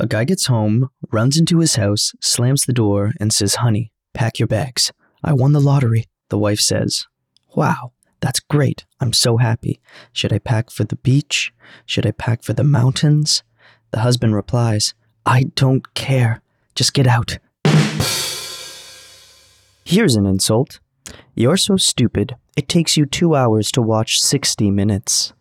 A guy gets home, runs into his house, slams the door, and says, Honey, pack your bags. I won the lottery. The wife says, Wow, that's great. I'm so happy. Should I pack for the beach? Should I pack for the mountains? The husband replies, I don't care. Just get out. Here's an insult. You're so stupid, it takes you two hours to watch 60 minutes.